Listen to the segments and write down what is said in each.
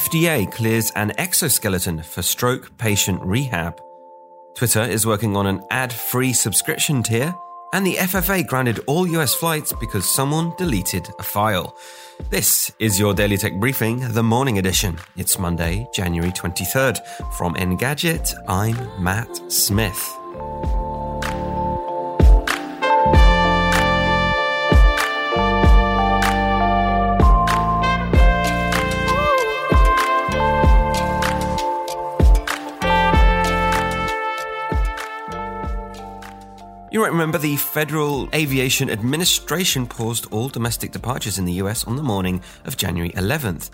FDA clears an exoskeleton for stroke patient rehab. Twitter is working on an ad free subscription tier, and the FAA grounded all US flights because someone deleted a file. This is your Daily Tech Briefing, the morning edition. It's Monday, January 23rd. From Engadget, I'm Matt Smith. You might remember the Federal Aviation Administration paused all domestic departures in the US on the morning of January 11th.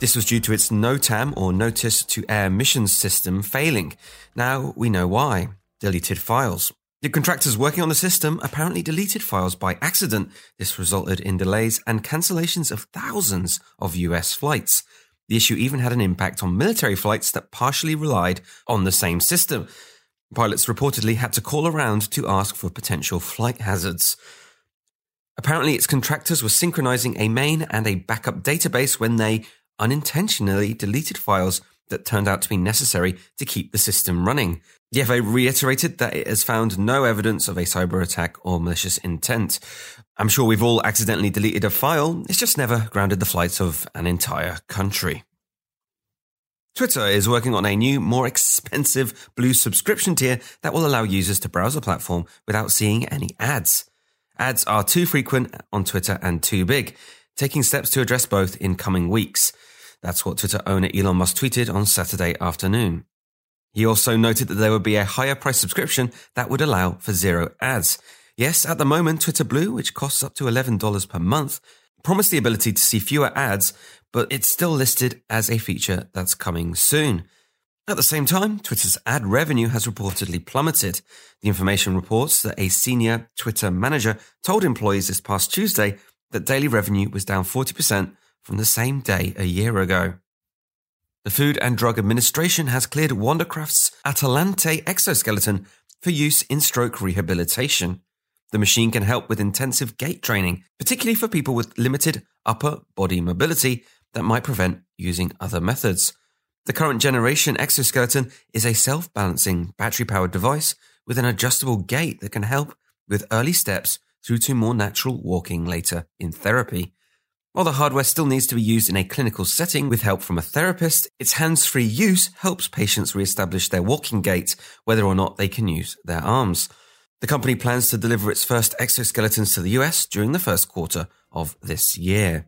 This was due to its NOTAM or Notice to Air Missions system failing. Now we know why. Deleted files. The contractors working on the system apparently deleted files by accident. This resulted in delays and cancellations of thousands of US flights. The issue even had an impact on military flights that partially relied on the same system. Pilots reportedly had to call around to ask for potential flight hazards. Apparently, its contractors were synchronizing a main and a backup database when they unintentionally deleted files that turned out to be necessary to keep the system running. The FAA reiterated that it has found no evidence of a cyber attack or malicious intent. I'm sure we've all accidentally deleted a file, it's just never grounded the flights of an entire country. Twitter is working on a new, more expensive blue subscription tier that will allow users to browse the platform without seeing any ads. Ads are too frequent on Twitter and too big, taking steps to address both in coming weeks. That's what Twitter owner Elon Musk tweeted on Saturday afternoon. He also noted that there would be a higher price subscription that would allow for zero ads. Yes, at the moment, Twitter Blue, which costs up to $11 per month, promised the ability to see fewer ads, but it's still listed as a feature that's coming soon. At the same time, Twitter's ad revenue has reportedly plummeted. The information reports that a senior Twitter manager told employees this past Tuesday that daily revenue was down 40% from the same day a year ago. The Food and Drug Administration has cleared Wandercraft's Atalante exoskeleton for use in stroke rehabilitation. The machine can help with intensive gait training, particularly for people with limited upper body mobility that might prevent using other methods. The current generation exoskeleton is a self balancing battery powered device with an adjustable gait that can help with early steps through to more natural walking later in therapy. While the hardware still needs to be used in a clinical setting with help from a therapist, its hands free use helps patients re-establish their walking gait, whether or not they can use their arms. The company plans to deliver its first exoskeletons to the US during the first quarter of this year.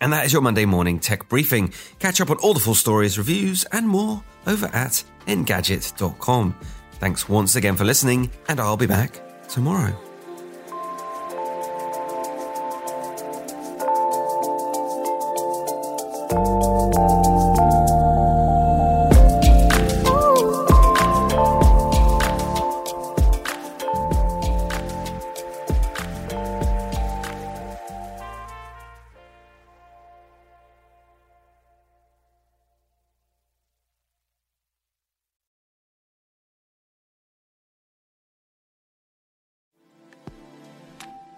And that is your Monday morning tech briefing. Catch up on all the full stories, reviews, and more over at engadget.com. Thanks once again for listening, and I'll be back tomorrow.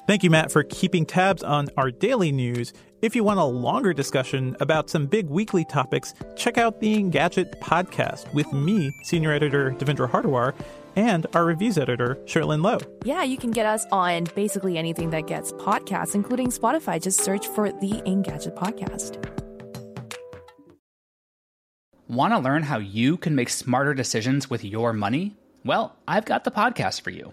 Thank you, Matt, for keeping tabs on our daily news. If you want a longer discussion about some big weekly topics, check out the Engadget podcast with me, senior editor Devindra Hardawar, and our reviews editor, Cherlynn Low. Yeah, you can get us on basically anything that gets podcasts, including Spotify. Just search for the Engadget podcast. Want to learn how you can make smarter decisions with your money? Well, I've got the podcast for you.